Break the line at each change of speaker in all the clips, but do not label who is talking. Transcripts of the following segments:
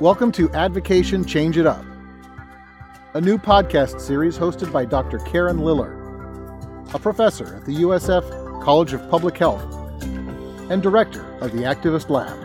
Welcome to Advocation Change It Up, a new podcast series hosted by Dr. Karen Liller, a professor at the USF College of Public Health and director of the Activist Lab.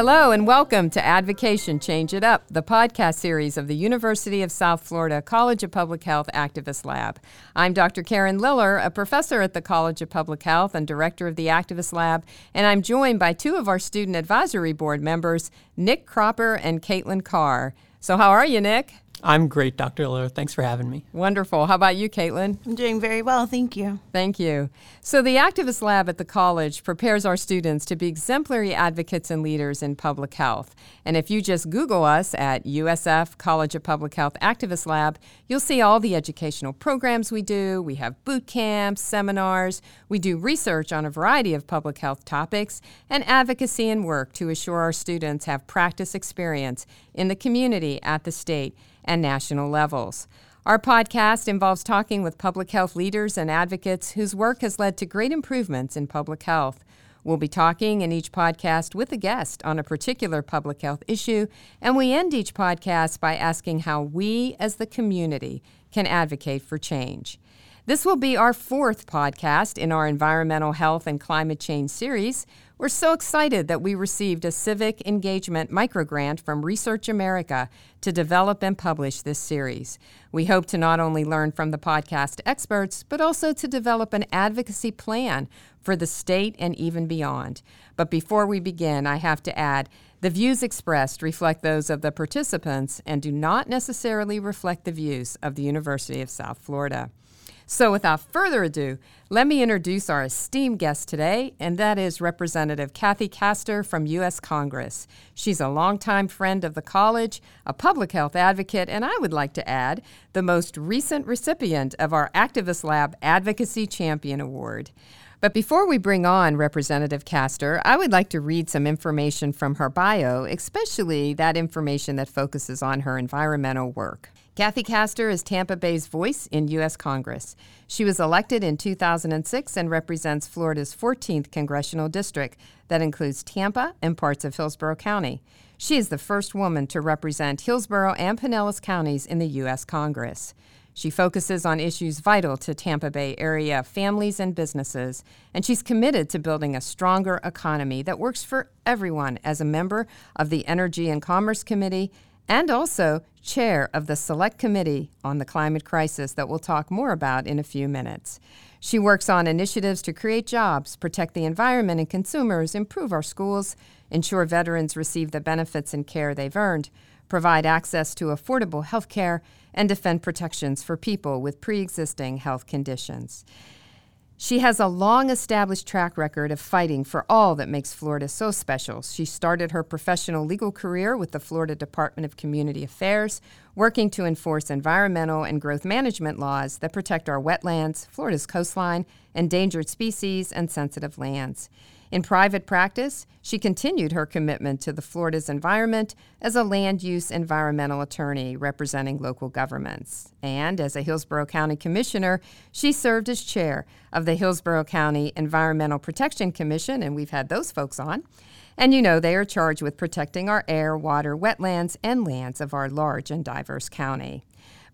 Hello, and welcome to Advocation Change It Up, the podcast series of the University of South Florida College of Public Health Activist Lab. I'm Dr. Karen Liller, a professor at the College of Public Health and director of the Activist Lab, and I'm joined by two of our student advisory board members, Nick Cropper and Caitlin Carr. So, how are you, Nick?
I'm great, Dr. Liller. Thanks for having me.
Wonderful. How about you, Caitlin?
I'm doing very well, thank you.
Thank you. So, the Activist Lab at the college prepares our students to be exemplary advocates and leaders in public health. And if you just Google us at USF College of Public Health Activist Lab, you'll see all the educational programs we do. We have boot camps, seminars, we do research on a variety of public health topics, and advocacy and work to assure our students have practice experience in the community, at the state, and national levels. Our podcast involves talking with public health leaders and advocates whose work has led to great improvements in public health. We'll be talking in each podcast with a guest on a particular public health issue, and we end each podcast by asking how we as the community can advocate for change. This will be our fourth podcast in our environmental health and climate change series. We're so excited that we received a civic engagement microgrant from Research America to develop and publish this series. We hope to not only learn from the podcast experts, but also to develop an advocacy plan for the state and even beyond. But before we begin, I have to add the views expressed reflect those of the participants and do not necessarily reflect the views of the University of South Florida. So, without further ado, let me introduce our esteemed guest today, and that is Representative Kathy Castor from U.S. Congress. She's a longtime friend of the college, a public health advocate, and I would like to add, the most recent recipient of our Activist Lab Advocacy Champion Award. But before we bring on Representative Castor, I would like to read some information from her bio, especially that information that focuses on her environmental work. Kathy Castor is Tampa Bay's voice in U.S. Congress. She was elected in 2006 and represents Florida's 14th congressional district that includes Tampa and parts of Hillsborough County. She is the first woman to represent Hillsborough and Pinellas counties in the U.S. Congress. She focuses on issues vital to Tampa Bay area families and businesses, and she's committed to building a stronger economy that works for everyone as a member of the Energy and Commerce Committee and also chair of the Select Committee on the Climate Crisis that we'll talk more about in a few minutes. She works on initiatives to create jobs, protect the environment and consumers, improve our schools, ensure veterans receive the benefits and care they've earned, provide access to affordable health care, and defend protections for people with pre existing health conditions. She has a long established track record of fighting for all that makes Florida so special. She started her professional legal career with the Florida Department of Community Affairs, working to enforce environmental and growth management laws that protect our wetlands, Florida's coastline, endangered species, and sensitive lands. In private practice, she continued her commitment to the Florida's environment as a land use environmental attorney representing local governments. And as a Hillsborough County Commissioner, she served as chair of the Hillsborough County Environmental Protection Commission, and we've had those folks on. And you know, they are charged with protecting our air, water, wetlands, and lands of our large and diverse county.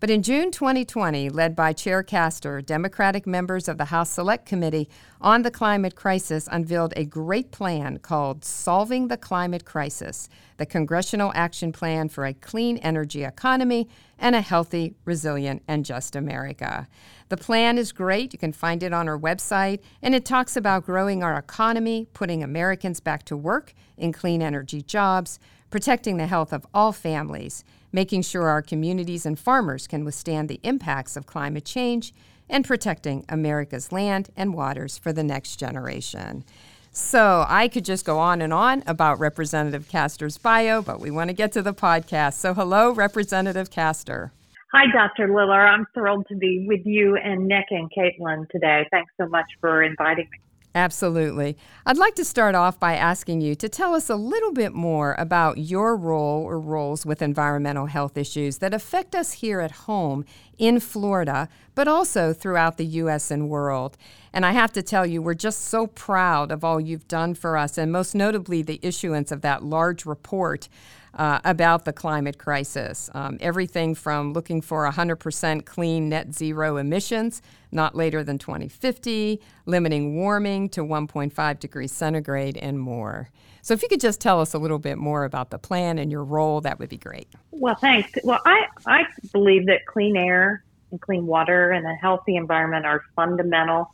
But in June 2020, led by Chair Castor, Democratic members of the House Select Committee on the Climate Crisis unveiled a great plan called Solving the Climate Crisis, the Congressional Action Plan for a Clean Energy Economy and a Healthy, Resilient, and Just America. The plan is great. You can find it on our website, and it talks about growing our economy, putting Americans back to work in clean energy jobs, protecting the health of all families, making sure our communities and farmers can withstand the impacts of climate change, and protecting America's land and waters for the next generation. So I could just go on and on about Representative Castor's bio, but we want to get to the podcast. So, hello, Representative Castor.
Hi, Dr. Liller. I'm thrilled to be with you and Nick and Caitlin today. Thanks so much for inviting me.
Absolutely. I'd like to start off by asking you to tell us a little bit more about your role or roles with environmental health issues that affect us here at home in Florida, but also throughout the U.S. and world. And I have to tell you, we're just so proud of all you've done for us, and most notably the issuance of that large report uh, about the climate crisis. Um, everything from looking for 100% clean net zero emissions not later than 2050, limiting warming to 1.5 degrees centigrade, and more. So, if you could just tell us a little bit more about the plan and your role, that would be great.
Well, thanks. Well, I, I believe that clean air and clean water and a healthy environment are fundamental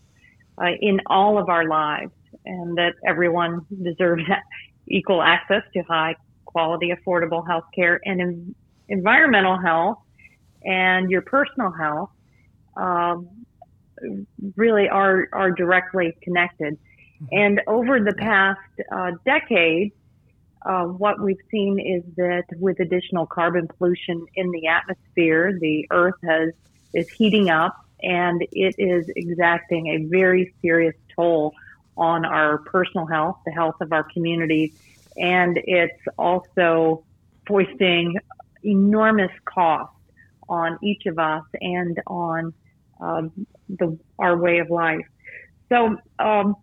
uh, in all of our lives, and that everyone deserves equal access to high quality, affordable health care and en- environmental health and your personal health um, really are, are directly connected. Mm-hmm. And over the past uh, decade, uh, what we've seen is that with additional carbon pollution in the atmosphere, the Earth has is heating up, and it is exacting a very serious toll on our personal health, the health of our communities, and it's also foisting enormous cost on each of us and on um, the our way of life. So, um,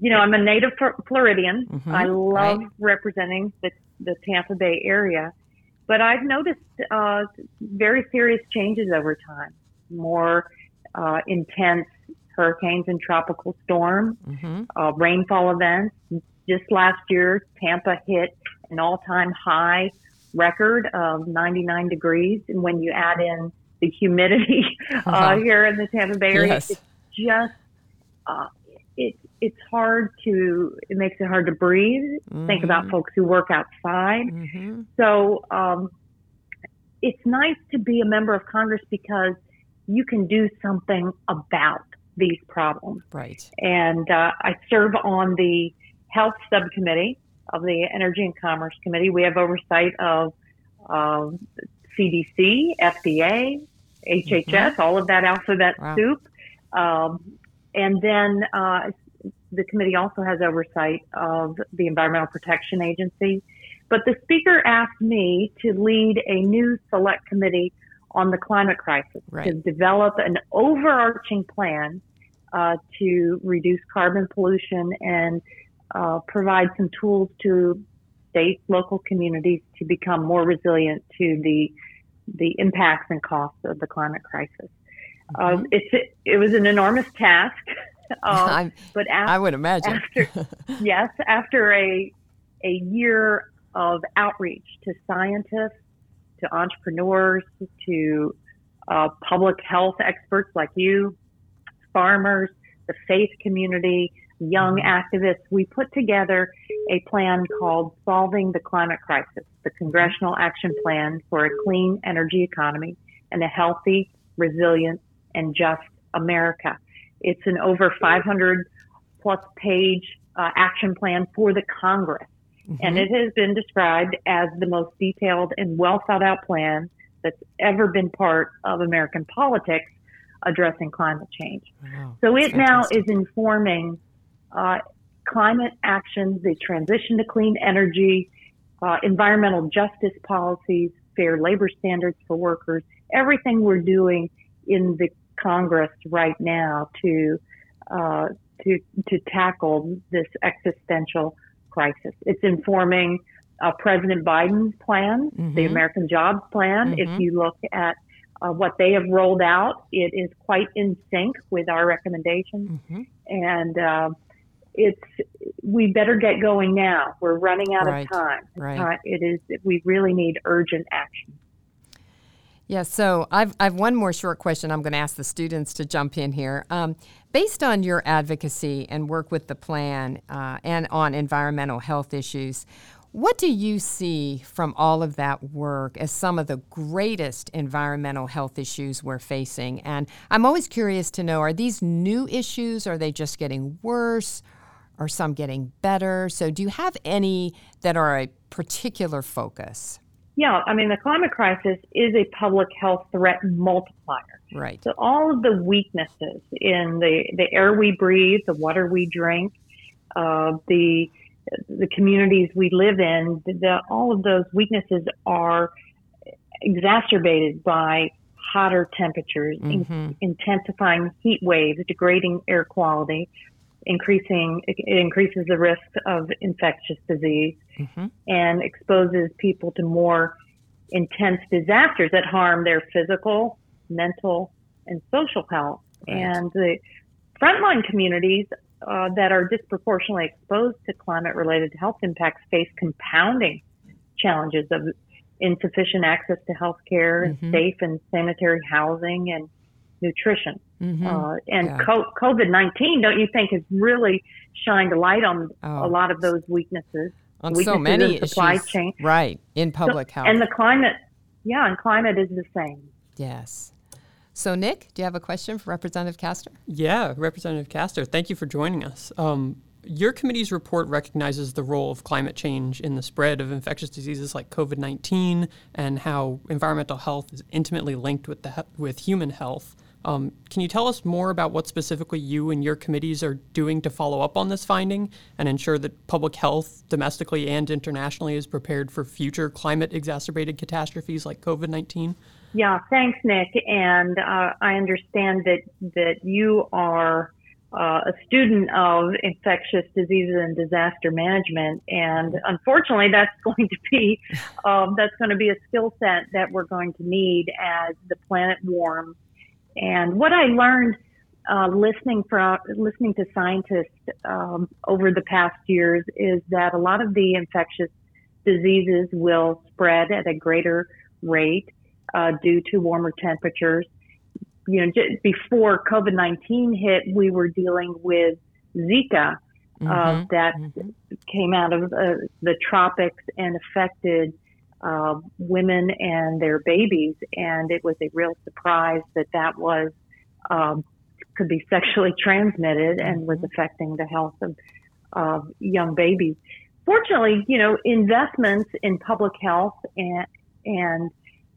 you know, I'm a native Floridian. Mm-hmm, I love right. representing the, the Tampa Bay area, but I've noticed uh, very serious changes over time. More uh, intense hurricanes and tropical storms, mm-hmm. uh, rainfall events. Just last year, Tampa hit an all-time high record of 99 degrees, and when you add in the humidity uh, uh-huh. here in the Tampa Bay area. Yes. It's just uh, it it's hard to it makes it hard to breathe. Mm-hmm. Think about folks who work outside. Mm-hmm. So um, it's nice to be a member of Congress because you can do something about these problems.
Right.
And uh, I serve on the Health Subcommittee of the Energy and Commerce Committee. We have oversight of um, CDC, FDA, HHS, mm-hmm. all of that alphabet wow. soup. Um, and then uh, the committee also has oversight of the Environmental Protection Agency. But the speaker asked me to lead a new select committee on the climate crisis right. to develop an overarching plan uh, to reduce carbon pollution and uh, provide some tools to states, local communities to become more resilient to the the impacts and costs of the climate crisis. Mm-hmm. Um, it's it was an enormous task, um, but after,
I would imagine.
after, yes, after a a year of outreach to scientists, to entrepreneurs, to uh, public health experts like you, farmers, the faith community, young mm-hmm. activists, we put together a plan called Solving the Climate Crisis, the Congressional Action Plan for a Clean Energy Economy and a Healthy, Resilient, and Just America. It's an over 500 plus page uh, action plan for the Congress. Mm-hmm. And it has been described as the most detailed and well thought out plan that's ever been part of American politics addressing climate change. Wow. So it now is informing uh, climate action, the transition to clean energy, uh, environmental justice policies, fair labor standards for workers, everything we're doing in the Congress right now to uh, to to tackle this existential crisis. It's informing uh, President Biden's plan, mm-hmm. the American Jobs Plan. Mm-hmm. If you look at uh, what they have rolled out, it is quite in sync with our recommendations, mm-hmm. and uh, it's we better get going now. We're running out right. of time.
Right.
it is we really need urgent action.
Yeah, so I've, I've one more short question I'm going to ask the students to jump in here. Um, based on your advocacy and work with the plan uh, and on environmental health issues, what do you see from all of that work as some of the greatest environmental health issues we're facing? And I'm always curious to know are these new issues? Are they just getting worse? Are some getting better? So, do you have any that are a particular focus?
Yeah, I mean, the climate crisis is a public health threat multiplier.
Right.
So, all of the weaknesses in the, the air we breathe, the water we drink, uh, the the communities we live in, the, all of those weaknesses are exacerbated by hotter temperatures, mm-hmm. in, intensifying heat waves, degrading air quality, increasing it increases the risk of infectious disease mm-hmm. and exposes people to more intense disasters that harm their physical, mental, and social health. Right. And the frontline communities uh, that are disproportionately exposed to climate related health impacts face compounding challenges of insufficient access to health care, mm-hmm. safe and sanitary housing, and nutrition. Mm-hmm. Uh, and yeah. COVID 19, don't you think, has really shined a light on oh. a lot of those weaknesses?
On
weaknesses
so many
in supply
issues.
chain.
Right, in public
so,
health.
And the climate, yeah, and climate is the same.
Yes. So, Nick, do you have a question for Representative Castor?
Yeah, Representative Castor, thank you for joining us. Um, your committee's report recognizes the role of climate change in the spread of infectious diseases like COVID 19 and how environmental health is intimately linked with, the, with human health. Um, can you tell us more about what specifically you and your committees are doing to follow up on this finding and ensure that public health, domestically and internationally, is prepared for future climate exacerbated catastrophes like COVID 19?
Yeah, thanks, Nick. And uh, I understand that, that you are uh, a student of infectious diseases and disaster management, and unfortunately, that's going to be um, that's going to be a skill set that we're going to need as the planet warms. And what I learned uh, listening from listening to scientists um, over the past years is that a lot of the infectious diseases will spread at a greater rate uh, due to warmer temperatures you know, before COVID 19 hit, we were dealing with Zika uh, mm-hmm. that mm-hmm. came out of uh, the tropics and affected uh, women and their babies. And it was a real surprise that that was, um, could be sexually transmitted and was mm-hmm. affecting the health of young babies. Fortunately, you know, investments in public health and, and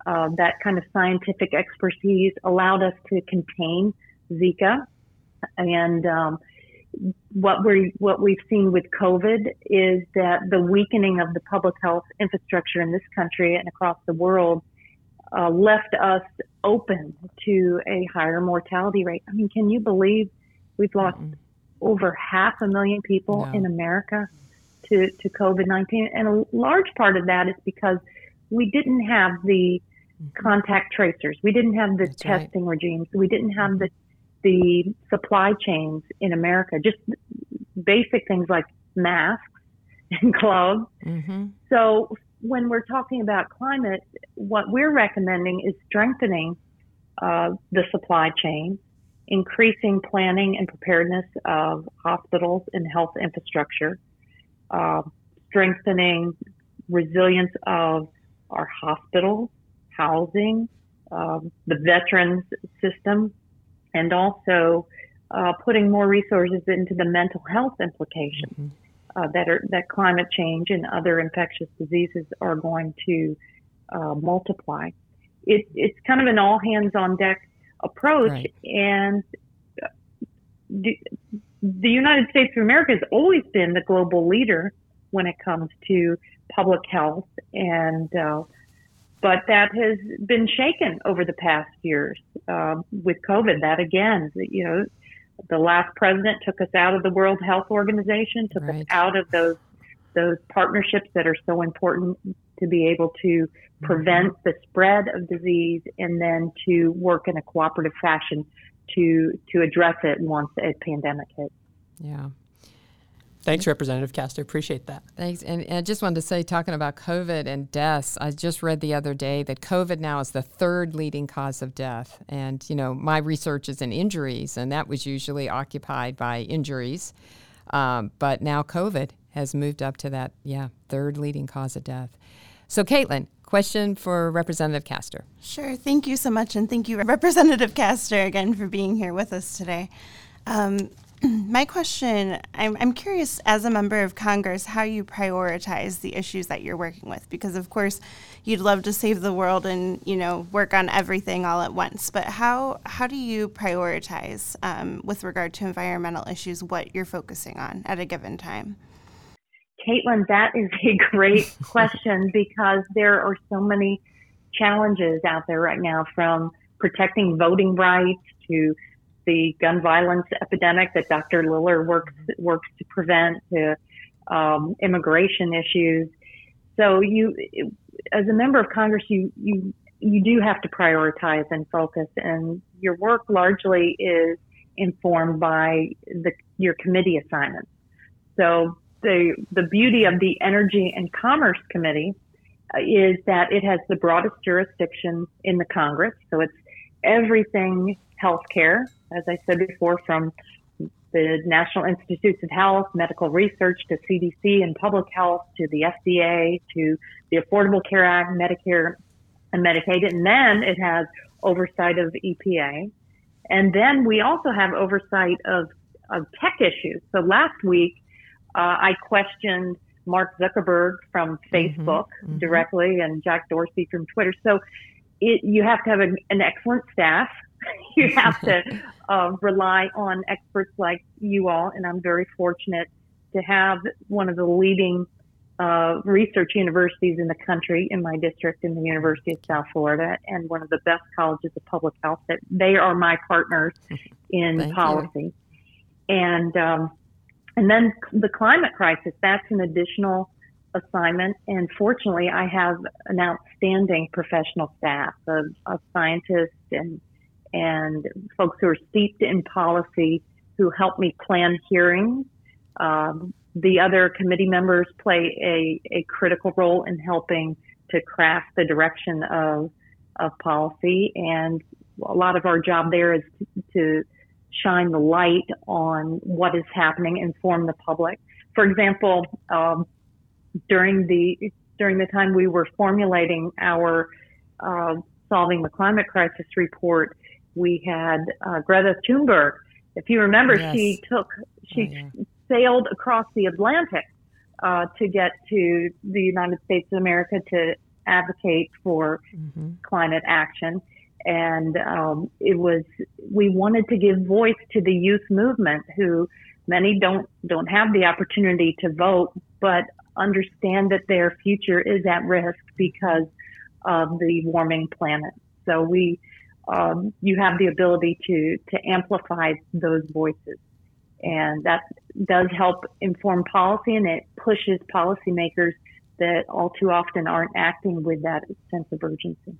uh, that kind of scientific expertise allowed us to contain Zika. And um, what we what we've seen with COVID is that the weakening of the public health infrastructure in this country and across the world uh, left us open to a higher mortality rate. I mean, can you believe we've lost mm-hmm. over half a million people in America to to COVID nineteen, and a large part of that is because we didn't have the Mm-hmm. contact tracers. We didn't have the That's testing right. regimes. We didn't have mm-hmm. the the supply chains in America. Just basic things like masks and gloves. Mm-hmm. So when we're talking about climate, what we're recommending is strengthening uh, the supply chain, increasing planning and preparedness of hospitals and health infrastructure, uh, strengthening resilience of our hospitals housing, um, the veterans system, and also uh, putting more resources into the mental health implications mm-hmm. uh, that are that climate change and other infectious diseases are going to uh, multiply. It, it's kind of an all hands on deck approach, right. and the, the United States of America has always been the global leader when it comes to public health and uh, but that has been shaken over the past years uh, with COVID. That again, you know, the last president took us out of the World Health Organization, took right. us out of those those partnerships that are so important to be able to prevent mm-hmm. the spread of disease and then to work in a cooperative fashion to to address it once a pandemic hits.
Yeah.
Thanks, Representative Castor. Appreciate that.
Thanks. And, and, I just wanted to say, talking about COVID and deaths, I just read the other day that COVID now is the third leading cause of death. And, you know, my research is in injuries, and that was usually occupied by injuries. Um, but now COVID has moved up to that, yeah, third leading cause of death. So, Caitlin, question for Representative Castor.
Sure. Thank you so much. And thank you, Representative Castor, again, for being here with us today. Um, my question I'm, I'm curious as a member of congress how you prioritize the issues that you're working with because of course you'd love to save the world and you know work on everything all at once but how how do you prioritize um, with regard to environmental issues what you're focusing on at a given time?
Caitlin that is a great question because there are so many challenges out there right now from protecting voting rights to the gun violence epidemic that Dr. Liller works works to prevent, to um, immigration issues. So you, as a member of Congress, you you you do have to prioritize and focus, and your work largely is informed by the, your committee assignments. So the the beauty of the Energy and Commerce Committee uh, is that it has the broadest jurisdiction in the Congress. So it's everything healthcare, as I said before, from the National Institutes of Health, medical research to CDC and public health to the FDA to the Affordable Care Act, Medicare and Medicaid. And then it has oversight of EPA. And then we also have oversight of, of tech issues. So last week, uh, I questioned Mark Zuckerberg from mm-hmm. Facebook mm-hmm. directly and Jack Dorsey from Twitter. So it, you have to have an, an excellent staff. you have to uh, rely on experts like you all, and I'm very fortunate to have one of the leading uh, research universities in the country in my district in the University of South Florida and one of the best colleges of public health that they are my partners in policy. You. And um, and then the climate crisis, that's an additional assignment. And fortunately, I have an outstanding professional staff of, of scientists and and folks who are steeped in policy who help me plan hearings. Um, the other committee members play a, a critical role in helping to craft the direction of, of policy. And a lot of our job there is to, to shine the light on what is happening, inform the public. For example, um, during the during the time we were formulating our uh, solving the climate crisis report, we had uh, Greta Thunberg. If you remember, yes. she took she oh, yeah. sailed across the Atlantic uh, to get to the United States of America to advocate for mm-hmm. climate action. And um, it was we wanted to give voice to the youth movement, who many don't don't have the opportunity to vote, but understand that their future is at risk because of the warming planet. So we um, you have the ability to to amplify those voices, and that does help inform policy, and it pushes policymakers that all too often aren't acting with that sense of urgency.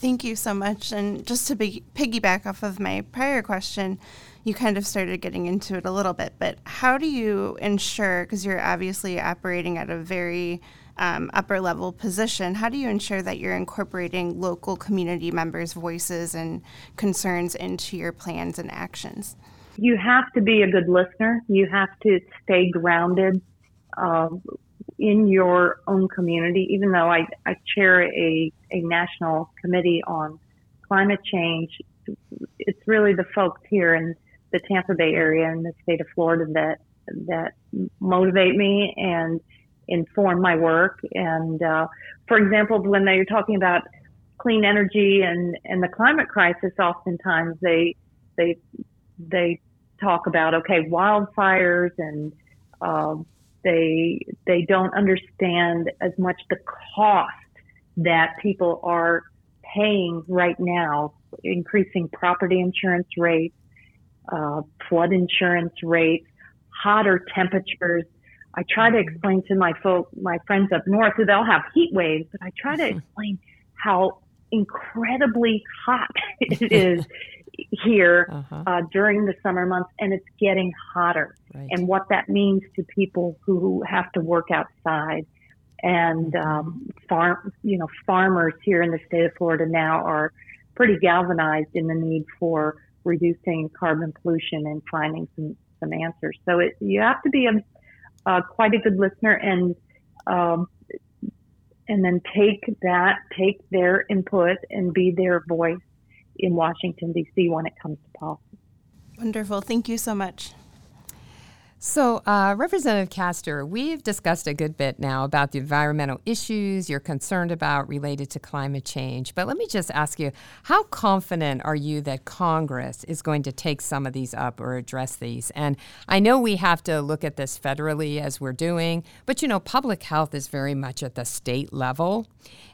Thank you so much. And just to be, piggyback off of my prior question, you kind of started getting into it a little bit, but how do you ensure, because you're obviously operating at a very um, upper level position, how do you ensure that you're incorporating local community members' voices and concerns into your plans and actions?
You have to be a good listener. You have to stay grounded uh, in your own community. Even though I, I chair a, a national committee on climate change, it's really the folks here in the Tampa Bay area and the state of Florida that that motivate me and inform my work. And uh, for example, when they're talking about clean energy and, and the climate crisis, oftentimes they they they talk about okay wildfires and uh, they they don't understand as much the cost that people are paying right now, increasing property insurance rates, uh, flood insurance rates, hotter temperatures, I try to mm-hmm. explain to my folk, my friends up north, who they'll have heat waves, but I try to explain how incredibly hot it is here uh-huh. uh, during the summer months, and it's getting hotter, right. and what that means to people who have to work outside. And mm-hmm. um, farm, you know, farmers here in the state of Florida now are pretty galvanized in the need for reducing carbon pollution and finding some some answers. So it, you have to be a uh, quite a good listener and um, and then take that, take their input and be their voice in Washington D.C. when it comes to policy.
Wonderful. Thank you so much.
So, uh, Representative Castor, we've discussed a good bit now about the environmental issues you're concerned about related to climate change. But let me just ask you how confident are you that Congress is going to take some of these up or address these? And I know we have to look at this federally as we're doing, but you know, public health is very much at the state level.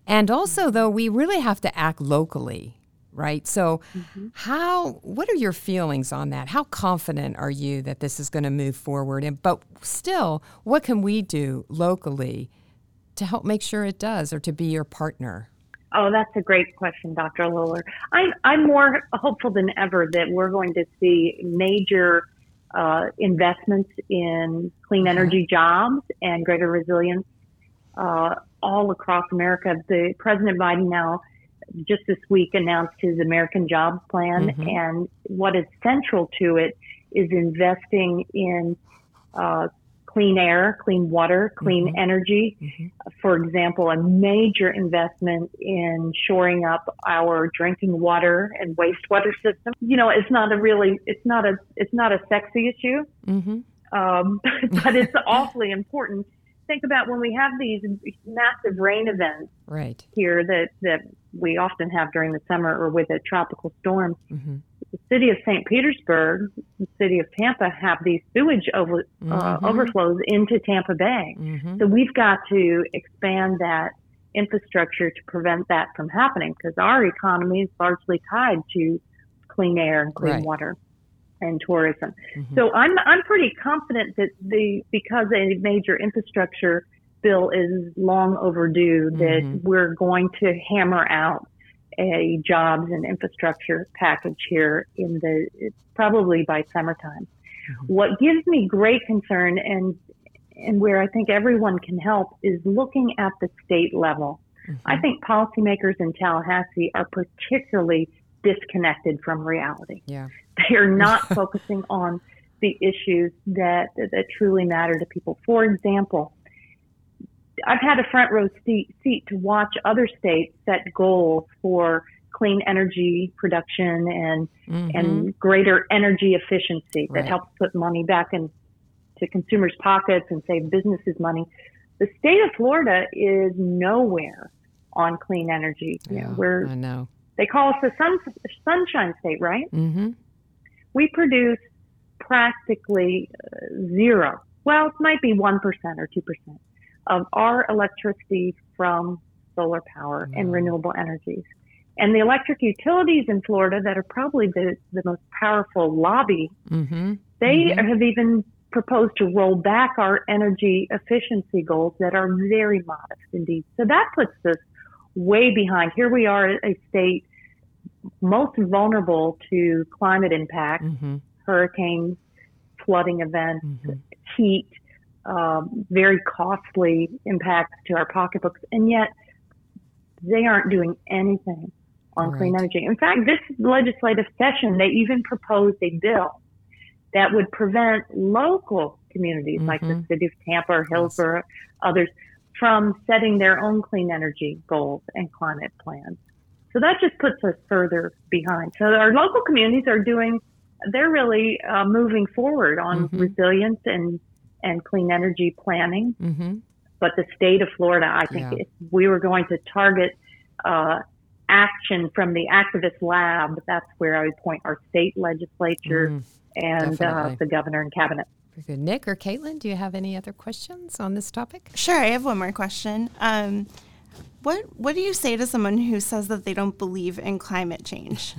And also, though, we really have to act locally right? So, mm-hmm. how what are your feelings on that? How confident are you that this is going to move forward? And but still, what can we do locally to help make sure it does, or to be your partner?
Oh, that's a great question, Dr. Liller. I'm I'm more hopeful than ever that we're going to see major uh, investments in clean energy jobs and greater resilience uh, all across America. The President Biden now just this week announced his American Jobs Plan, mm-hmm. and what is central to it is investing in uh, clean air, clean water, clean mm-hmm. energy. Mm-hmm. For example, a major investment in shoring up our drinking water and wastewater system. You know, it's not a really, it's not a, it's not a sexy issue, mm-hmm. um, but it's awfully important think about when we have these massive rain events
right.
here that, that we often have during the summer or with a tropical storm. Mm-hmm. The city of St. Petersburg, the city of Tampa have these sewage over, uh, mm-hmm. uh, overflows into Tampa Bay. Mm-hmm. So we've got to expand that infrastructure to prevent that from happening because our economy is largely tied to clean air and clean right. water and tourism. Mm-hmm. So I'm I'm pretty confident that the because a major infrastructure bill is long overdue mm-hmm. that we're going to hammer out a jobs and infrastructure package here in the probably by summertime. Mm-hmm. What gives me great concern and and where I think everyone can help is looking at the state level. I mm-hmm. think policymakers in Tallahassee are particularly disconnected from reality.
Yeah.
They are not focusing on the issues that, that truly matter to people. For example, I've had a front row seat, seat to watch other states set goals for clean energy production and mm-hmm. and greater energy efficiency that right. helps put money back into consumers' pockets and save businesses money. The state of Florida is nowhere on clean energy.
Yeah, we're, I know.
They call us the sun, sunshine state, right?
Mm-hmm
we produce practically uh, zero. Well, it might be 1% or 2% of our electricity from solar power and renewable energies. And the electric utilities in Florida that are probably the, the most powerful lobby, mm-hmm. they mm-hmm. have even proposed to roll back our energy efficiency goals that are very modest indeed. So that puts us way behind. Here we are, a state most vulnerable to climate impacts, mm-hmm. hurricanes, flooding events, mm-hmm. heat, um, very costly impacts to our pocketbooks, and yet they aren't doing anything on right. clean energy. In fact, this legislative session, they even proposed a bill that would prevent local communities mm-hmm. like the mm-hmm. city of Tampa or Hillsborough, yes. others, from setting their own clean energy goals and climate plans. So that just puts us further behind. So our local communities are doing, they're really uh, moving forward on mm-hmm. resilience and, and clean energy planning. Mm-hmm. But the state of Florida, I think yeah. if we were going to target uh, action from the activist lab, that's where I would point our state legislature mm, and uh, the governor and cabinet.
Nick or Caitlin, do you have any other questions on this topic?
Sure, I have one more question. Um, what What do you say to someone who says that they don't believe in climate change?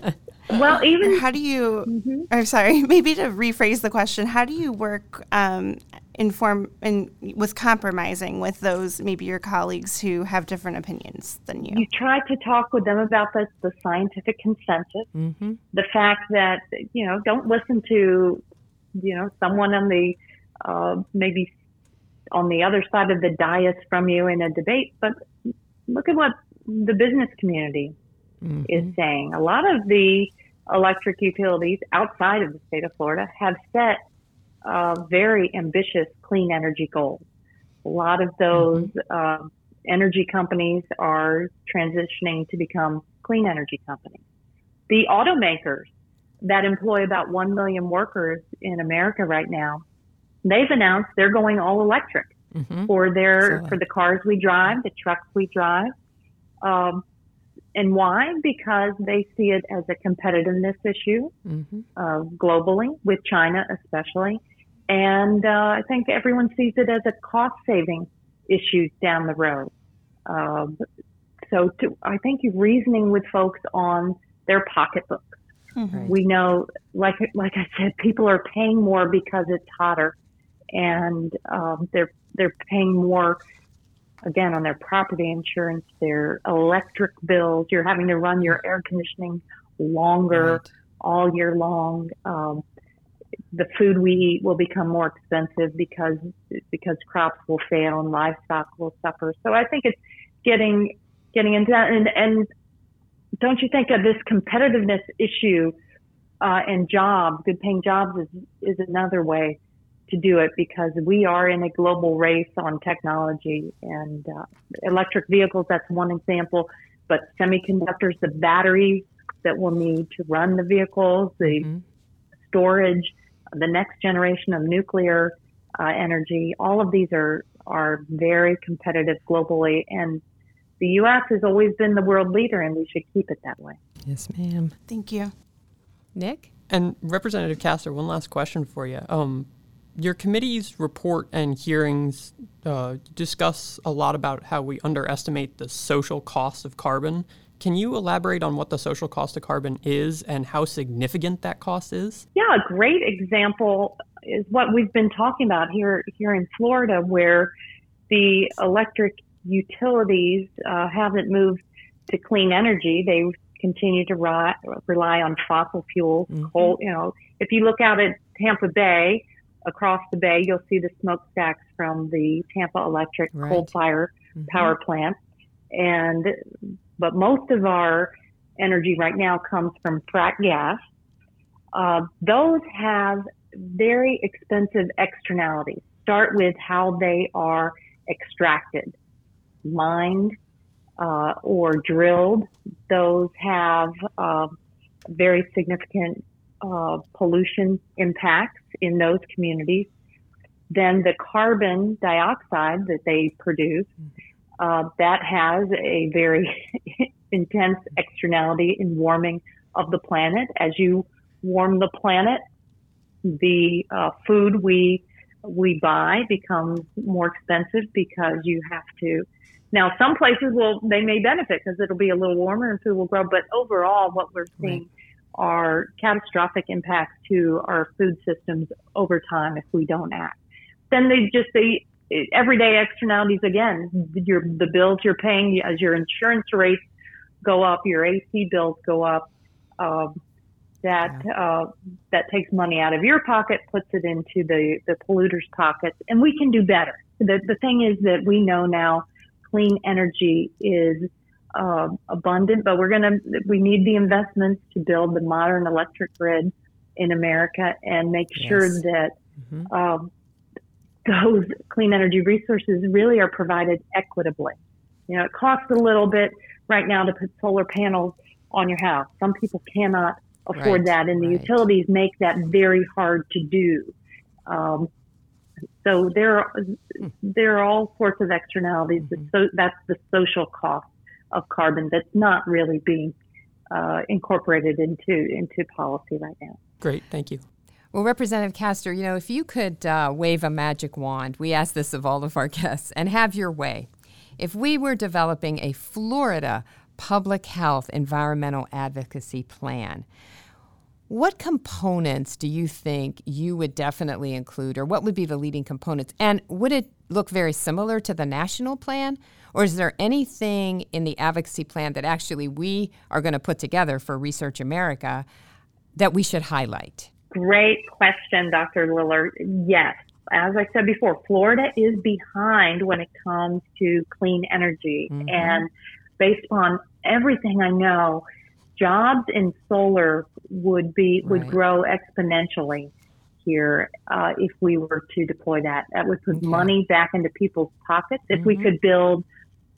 well, even
how do you? Mm-hmm. Or sorry, maybe to rephrase the question, how do you work um, inform and with compromising with those maybe your colleagues who have different opinions than you?
You try to talk with them about the, the scientific consensus, mm-hmm. the fact that you know don't listen to you know someone on the uh, maybe on the other side of the dais from you in a debate, but look at what the business community mm-hmm. is saying. A lot of the electric utilities outside of the state of Florida have set uh, very ambitious clean energy goals. A lot of those mm-hmm. uh, energy companies are transitioning to become clean energy companies. The automakers that employ about 1 million workers in America right now, they've announced they're going all electric mm-hmm. for their for the cars we drive, the trucks we drive. Um, and why? Because they see it as a competitiveness issue mm-hmm. uh, globally, with China especially. And uh, I think everyone sees it as a cost saving issue down the road. Uh, so to, I think you're reasoning with folks on their pocketbooks. Mm-hmm. We know, like like I said, people are paying more because it's hotter, and um, they're they're paying more again on their property insurance, their electric bills. You're having to run your air conditioning longer right. all year long. Um, the food we eat will become more expensive because because crops will fail and livestock will suffer. So I think it's getting getting into that. And, and don't you think of this competitiveness issue uh, and jobs, good paying jobs is is another way to do it because we are in a global race on technology and uh, electric vehicles. That's one example, but semiconductors, the batteries that we'll need to run the vehicles, the mm-hmm. storage, the next generation of nuclear uh, energy. All of these are are very competitive globally, and the U.S. has always been the world leader, and we should keep it that way.
Yes, ma'am.
Thank you,
Nick.
And Representative Castor, one last question for you. Um, your committee's report and hearings uh, discuss a lot about how we underestimate the social cost of carbon. Can you elaborate on what the social cost of carbon is and how significant that cost is?
Yeah, a great example is what we've been talking about here here in Florida, where the electric utilities uh, haven't moved to clean energy. They continue to ri- rely on fossil fuels, mm-hmm. coal. You know, if you look out at Tampa Bay, across the bay, you'll see the smokestacks from the Tampa Electric right. coal fire mm-hmm. power plant. And, but most of our energy right now comes from frack gas. Uh, those have very expensive externalities. Start with how they are extracted, mined, uh, or drilled. Those have uh, very significant uh, pollution impacts in those communities. Then the carbon dioxide that they produce, uh, that has a very intense externality in warming of the planet. As you warm the planet, the uh, food we we buy becomes more expensive because you have to. Now, some places will they may benefit because it'll be a little warmer and food will grow, but overall, what we're seeing right are catastrophic impacts to our food systems over time if we don't act. Then they just say everyday externalities again. Your the bills you're paying as your insurance rates go up, your AC bills go up. Uh, that uh, that takes money out of your pocket, puts it into the the polluters' pockets, and we can do better. The the thing is that we know now, clean energy is uh, abundant, but we're going to, we need the investments to build the modern electric grid in America and make yes. sure that mm-hmm. um, those clean energy resources really are provided equitably. You know, it costs a little bit right now to put solar panels on your house. Some people cannot afford right, that, and the right. utilities make that very hard to do. Um, so there are hmm. there are all sorts of externalities. Mm-hmm. So that's the social cost of carbon that's not really being uh, incorporated into into policy right now.
Great, thank you.
Well, Representative Castor, you know, if you could uh, wave a magic wand, we ask this of all of our guests, and have your way. If we were developing a Florida public health environmental advocacy plan, what components do you think you would definitely include, or what would be the leading components? And would it look very similar to the national plan? Or is there anything in the advocacy plan that actually we are going to put together for Research America that we should highlight?
Great question, Dr. Liller. Yes. As I said before, Florida is behind when it comes to clean energy. Mm-hmm. And based on everything I know, jobs in solar would be right. would grow exponentially here uh, if we were to deploy that. That would put okay. money back into people's pockets. If mm-hmm. we could build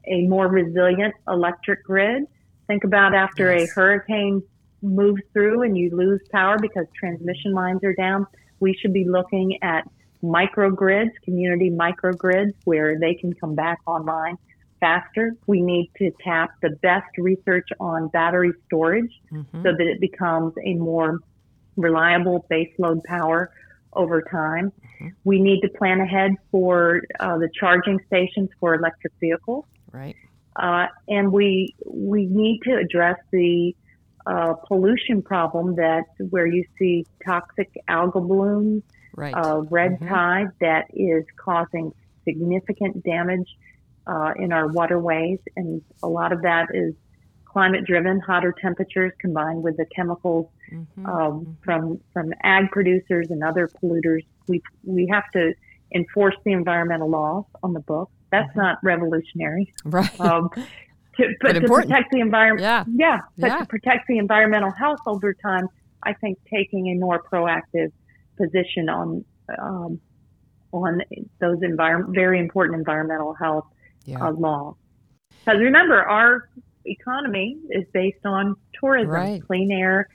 a more resilient electric grid. Think about after yes. a hurricane moves through and you lose power because transmission lines are down. We should be looking at microgrids, community microgrids, where they can come back online faster. We need to tap the best research on battery storage mm-hmm. so that it becomes a more reliable baseload power over time. Mm-hmm. We need to plan ahead for uh, the charging stations for electric vehicles.
Right.
Uh, and we we need to address the uh, pollution problem that where you see toxic algal blooms,
right.
uh, red
Mhm.
tide that is causing significant damage uh, in our waterways, and a lot of that is climate driven, hotter temperatures combined with the chemicals
Mhm.
um, from from ag producers and other polluters. We we have to enforce the environmental laws on the books. That's
Mm-hmm.
not revolutionary.
right.
Um, to, but, to
important.
protect the environment,
Yeah.
yeah, but
Yeah.
to protect the environmental health over time, I think taking a more proactive position on um, on those environment very important environmental health
yeah.
uh, laws. Because remember, our economy is based on tourism,
Right.
clean air,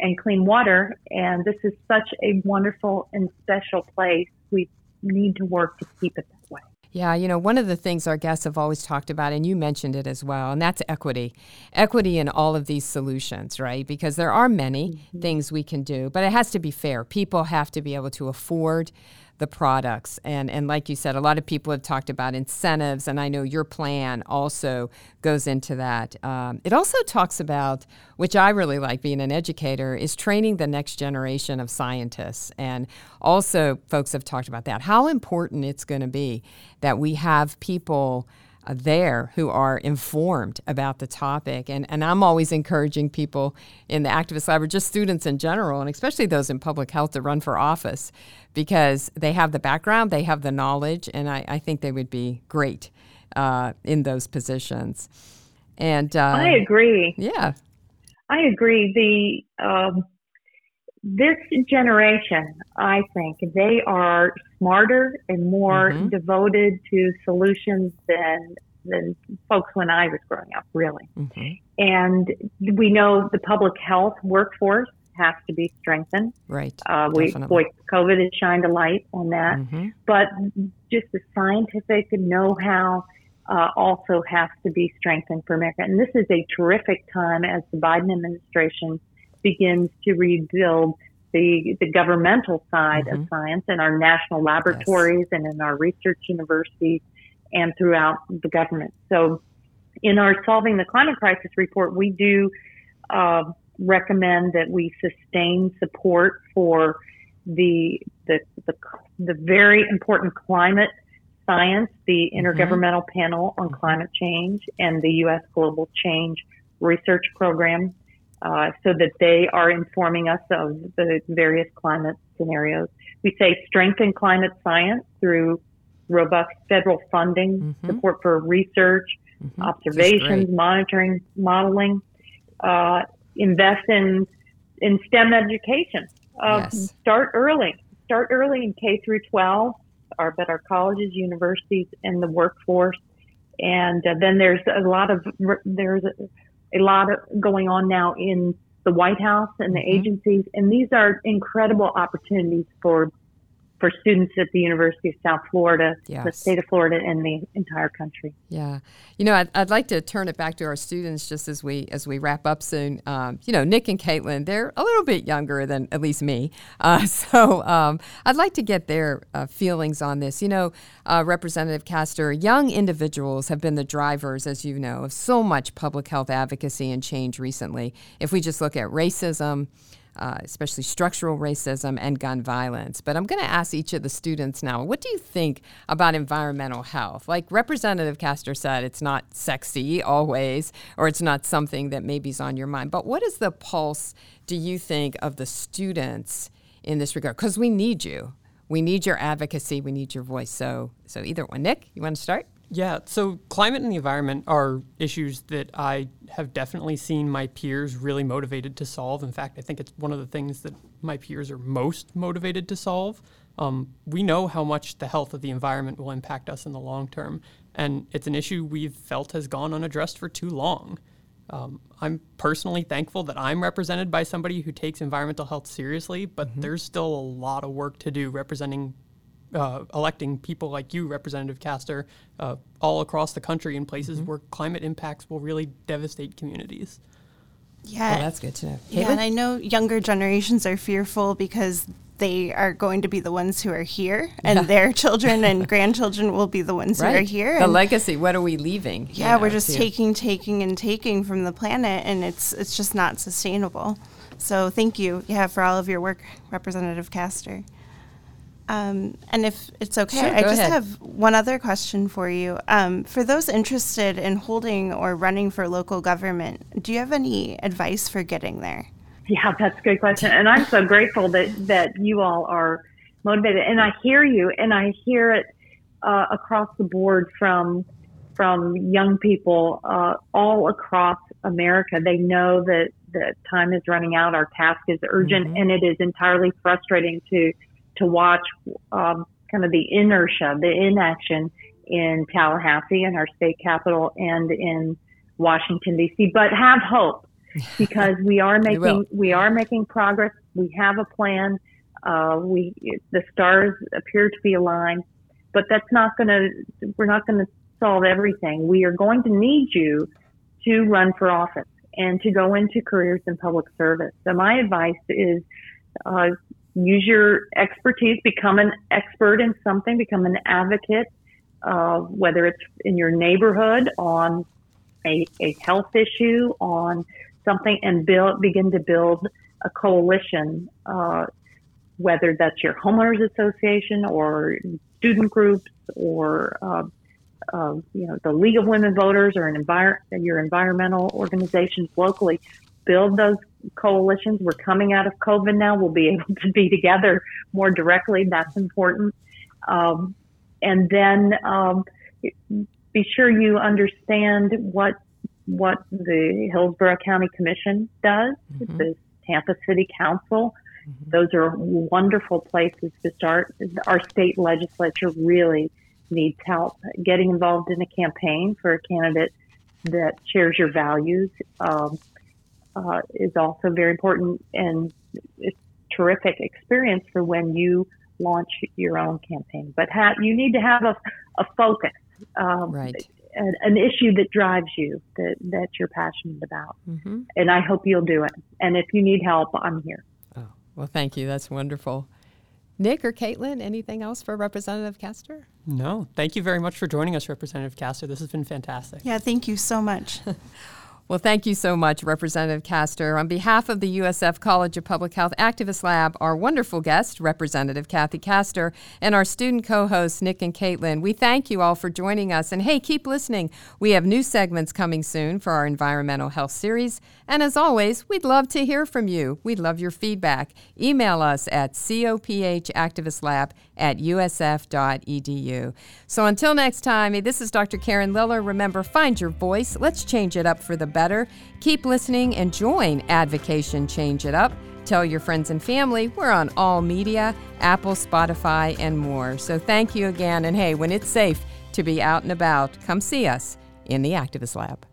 and clean water, and this is such a wonderful and special place. We need to work to keep it that way.
Yeah, you know, one of the things our guests have always talked about, and you mentioned it as well, and that's equity. Equity in all of these solutions, right? Because there are many mm-hmm. things we can do, but it has to be fair. People have to be able to afford the products. And, and like you said, a lot of people have talked about incentives, and I know your plan also goes into that. Um, it also talks about, which I really like being an educator, is training the next generation of scientists. And also, folks have talked about that, how important it's going to be that we have people there who are informed about the topic. And, and I'm always encouraging people in the activist lab, or just students in general, and especially those in public health, to run for office because they have the background, they have the knowledge, and I, I think they would be great uh, in those positions. And uh,
I agree.
Yeah,
I agree. The um, this generation, I think, they are smarter and more
Mhm.
devoted to solutions than than folks when I was growing up, really.
hmm
And we know the public health workforce has to be strengthened.
right.
Uh, we, boy, COVID has shined a light on that.
hmm
But just the scientific know-how uh, also has to be strengthened for America. And this is a terrific time as the Biden administration begins to rebuild the, the governmental side of
Mhm.
science in our national laboratories and in our research universities and throughout the government. So in our Solving the Climate Crisis report, we do uh, recommend that we sustain support for the, the, the, the very important climate science, the Intergovernmental Panel on Climate Change, and the U.S. Global Change Research Program, uh, so that they are informing us of the various climate scenarios. We say strengthen climate science through robust federal funding,
Mhm.
support for research,
Mhm.
Observations, monitoring, modeling, uh, invest in in STEM education. Uh,
Yes.
Start early. Start early in K through 12, or but our colleges, universities, and the workforce. And uh, then there's a lot of there's a, lot of going on now in the White House and the
Mhm.
agencies, and these are incredible opportunities for for students at the University of South Florida, the state of Florida, and the entire country.
Yeah, you know, I'd, I'd like to turn it back to our students just as we as we wrap up soon. Um, you know, Nick and Caitlin, they're a little bit younger than at least me, uh, so um, I'd like to get their uh, feelings on this. You know, uh, Representative Castor, young individuals have been the drivers, as you know, of so much public health advocacy and change recently. If we just look at racism. Uh, especially structural racism and gun violence. But I'm going to ask each of the students now what do you think about environmental health? Like Representative Castor said, it's not sexy always, or it's not something that maybe is on your mind. But what is the pulse, do you think, of the students in this regard? Because we need you. We need your advocacy. We need your voice. So, so either one. Nick, you want to start?
Yeah, so climate and the environment are issues that I have definitely seen my peers really motivated to solve. In fact, I think it's one of the things that my peers are most motivated to solve. Um, we know how much the health of the environment will impact us in the long term, and it's an issue we've felt has gone unaddressed for too long. Um, I'm personally thankful that I'm represented by somebody who takes environmental health seriously, but there's still a lot of work to do representing uh, electing people like you, Representative Castor, uh, all across the country in places where climate impacts will really devastate communities.
Yeah.
Oh, that's good to know.
Yeah,
Caitlin?
and I know younger generations are fearful because they are going to be the ones who are here, and yeah. their children and grandchildren will be the ones right. who are here.
The legacy. What are we leaving?
Yeah, know, we're just taking, taking, and taking from the planet, and it's it's just not sustainable. So thank you, yeah, for all of your work, Representative Castor. Um, and if it's okay,
sure,
I just
ahead.
have one other question for you. Um, for those interested in holding or running for local government, do you have any advice for getting there?
Yeah, that's a good question. And I'm so grateful that, that you all are motivated. And I hear you, and I hear it uh, across the board from from young people uh, all across America. They know that the time is running out. Our task is urgent, mm-hmm. and it is entirely frustrating to to watch um, kind of the inertia, the inaction in Tallahassee, in our state capital, and in Washington D.C. But have hope because we are making we are making progress. We have a plan. Uh, we the stars appear to be aligned, but that's not going to we're not going to solve everything. We are going to need you to run for office and to go into careers in public service. So my advice is uh, use your expertise, become an expert in something, become an advocate, uh, whether it's in your neighborhood on a, a health issue, on something, and build begin to build a coalition. Uh, whether that's your homeowners association or student groups or uh, uh, you know the League of Women Voters or an envir- your environmental organizations locally, build those coalitions. We're coming out of COVID now. We'll be able to be together more directly. That's important. Um, and then um, be sure you understand what what the Hillsborough County Commission does, mm-hmm. the Tampa City Council. Mm-hmm. Those are wonderful places to start. Our state legislature really needs help getting involved in a campaign for a candidate that shares your values. Um, uh, is also very important and it's terrific experience for when you launch your own campaign. But ha- you need to have a, a focus, um,
right.
an, an, issue that drives you, that, that you're passionate about. Mm-hmm. And I hope you'll do it. And if you need help, I'm here.
Oh, well, thank you. That's wonderful. Nick or Caitlin, anything else for Representative Castor?
No. Thank you very much for joining us, Representative Castor. This has been fantastic.
Yeah, thank you so much.
Well, thank you so much, Representative Castor. On behalf of the USF College of Public Health Activist Lab, our wonderful guest, Representative Kathy Castor, and our student co hosts, Nick and Caitlin, we thank you all for joining us. And hey, keep listening. We have new segments coming soon for our environmental health series. And as always, we'd love to hear from you. We'd love your feedback. Email us at cophactivistlab at usf.edu. So until next time, this is Dr. Karen Liller. Remember, find your voice. Let's change it up for the better. Keep listening and join Advocation Change It Up. Tell your friends and family. We're on all media, Apple, Spotify, and more. So thank you again. And hey, when it's safe to be out and about, come see us in the Activist Lab.